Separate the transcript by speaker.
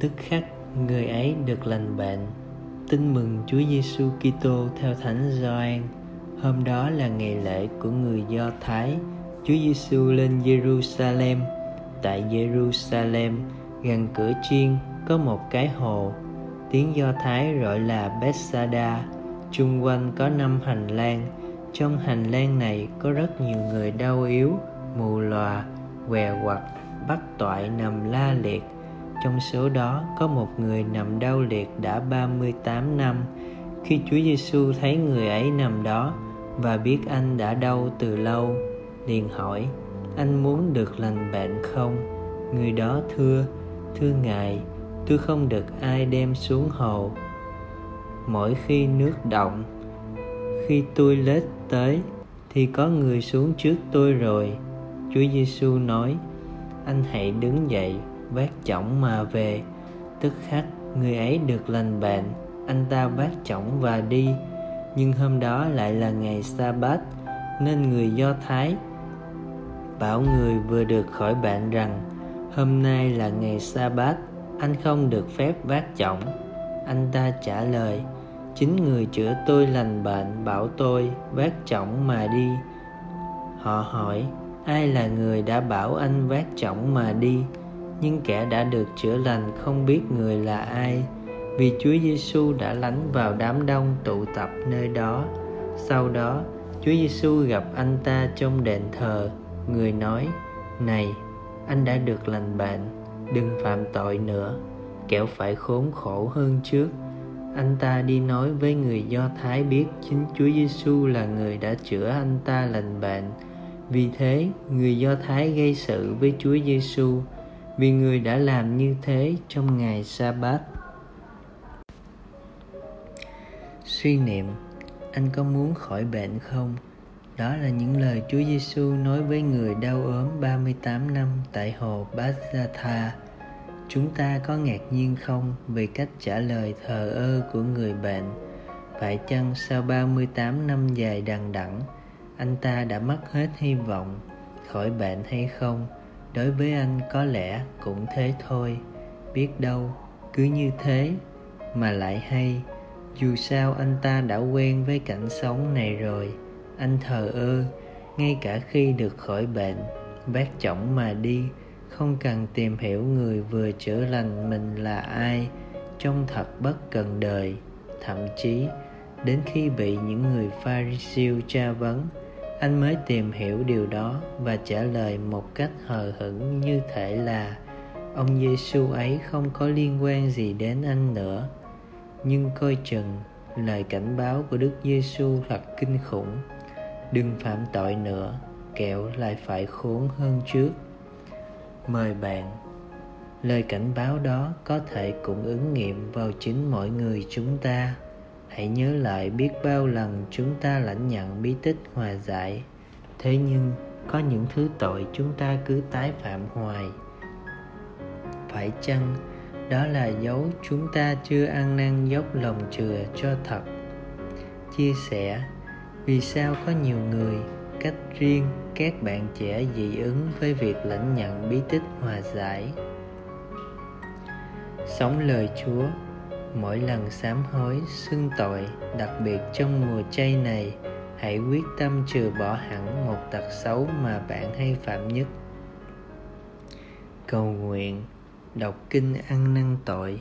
Speaker 1: Tức khắc người ấy được lành bệnh. Tin mừng Chúa Giêsu Kitô theo Thánh Gioan. Hôm đó là ngày lễ của người Do Thái. Chúa Giêsu lên Jerusalem. Tại Jerusalem, gần cửa chiên có một cái hồ tiếng Do Thái gọi là Bethsaida, chung quanh có năm hành lang, trong hành lang này có rất nhiều người đau yếu, mù lòa, què quặt, bắt toại nằm la liệt. Trong số đó, có một người nằm đau liệt đã 38 năm. Khi Chúa Giêsu thấy người ấy nằm đó và biết anh đã đau từ lâu, liền hỏi, anh muốn được lành bệnh không? Người đó thưa thưa ngài, tôi không được ai đem xuống hồ. Mỗi khi nước động khi tôi lết tới, thì có người xuống trước tôi rồi. Chúa giêsu nói, anh hãy đứng dậy, vác chổng mà về. Tức khắc, người ấy được lành bệnh, anh ta vác chổng và đi. Nhưng hôm đó lại là ngày sa bát nên người do thái bảo người vừa được khỏi bệnh rằng, hôm nay là ngày sa bát anh không được phép vác chổng anh ta trả lời chính người chữa tôi lành bệnh bảo tôi vác chổng mà đi. Họ hỏi ai là người đã bảo anh vác chổng mà đi? Nhưng kẻ đã được chữa lành không biết người là ai. Vì Chúa Giêsu đã lánh vào đám đông tụ tập nơi đó. Sau đó, Chúa Giêsu gặp anh ta trong đền thờ, người nói: "Này, anh đã được lành bệnh, đừng phạm tội nữa, kẻo phải khốn khổ hơn trước." Anh ta đi nói với người Do Thái biết chính Chúa Giêsu là người đã chữa anh ta lành bệnh. Vì thế, người Do Thái gây sự với Chúa Giêsu vì người đã làm như thế trong ngày sa bát suy niệm anh có muốn khỏi bệnh không đó là những lời Chúa Giêsu nói với người đau ốm 38 năm tại hồ Bethesda. Chúng ta có ngạc nhiên không về cách trả lời thờ ơ của người bệnh? Phải chăng sau 38 năm dài đằng đẵng, anh ta đã mất hết hy vọng khỏi bệnh hay không? đối với anh có lẽ cũng thế thôi biết đâu cứ như thế mà lại hay dù sao anh ta đã quen với cảnh sống này rồi anh thờ ơ ngay cả khi được khỏi bệnh vác chổng mà đi không cần tìm hiểu người vừa chữa lành mình là ai trông thật bất cần đời thậm chí đến khi bị những người pharisêu tra vấn anh mới tìm hiểu điều đó và trả lời một cách hờ hững như thể là ông Giêsu ấy không có liên quan gì đến anh nữa. Nhưng coi chừng lời cảnh báo của Đức Giêsu thật kinh khủng. Đừng phạm tội nữa, kẹo lại phải khốn hơn trước. Mời bạn. Lời cảnh báo đó có thể cũng ứng nghiệm vào chính mỗi người chúng ta. Hãy nhớ lại biết bao lần chúng ta lãnh nhận bí tích hòa giải. Thế nhưng, có những thứ tội chúng ta cứ tái phạm hoài. Phải chăng đó là dấu chúng ta chưa ăn năn dốc lòng chừa cho thật? Chia sẻ, vì sao có nhiều người cách riêng các bạn trẻ dị ứng với việc lãnh nhận bí tích hòa giải. Sống lời chúa, mỗi lần sám hối, xưng tội, đặc biệt trong mùa chay này, hãy quyết tâm trừ bỏ hẳn một tật xấu mà bạn hay phạm nhất. Cầu nguyện, đọc kinh ăn năn tội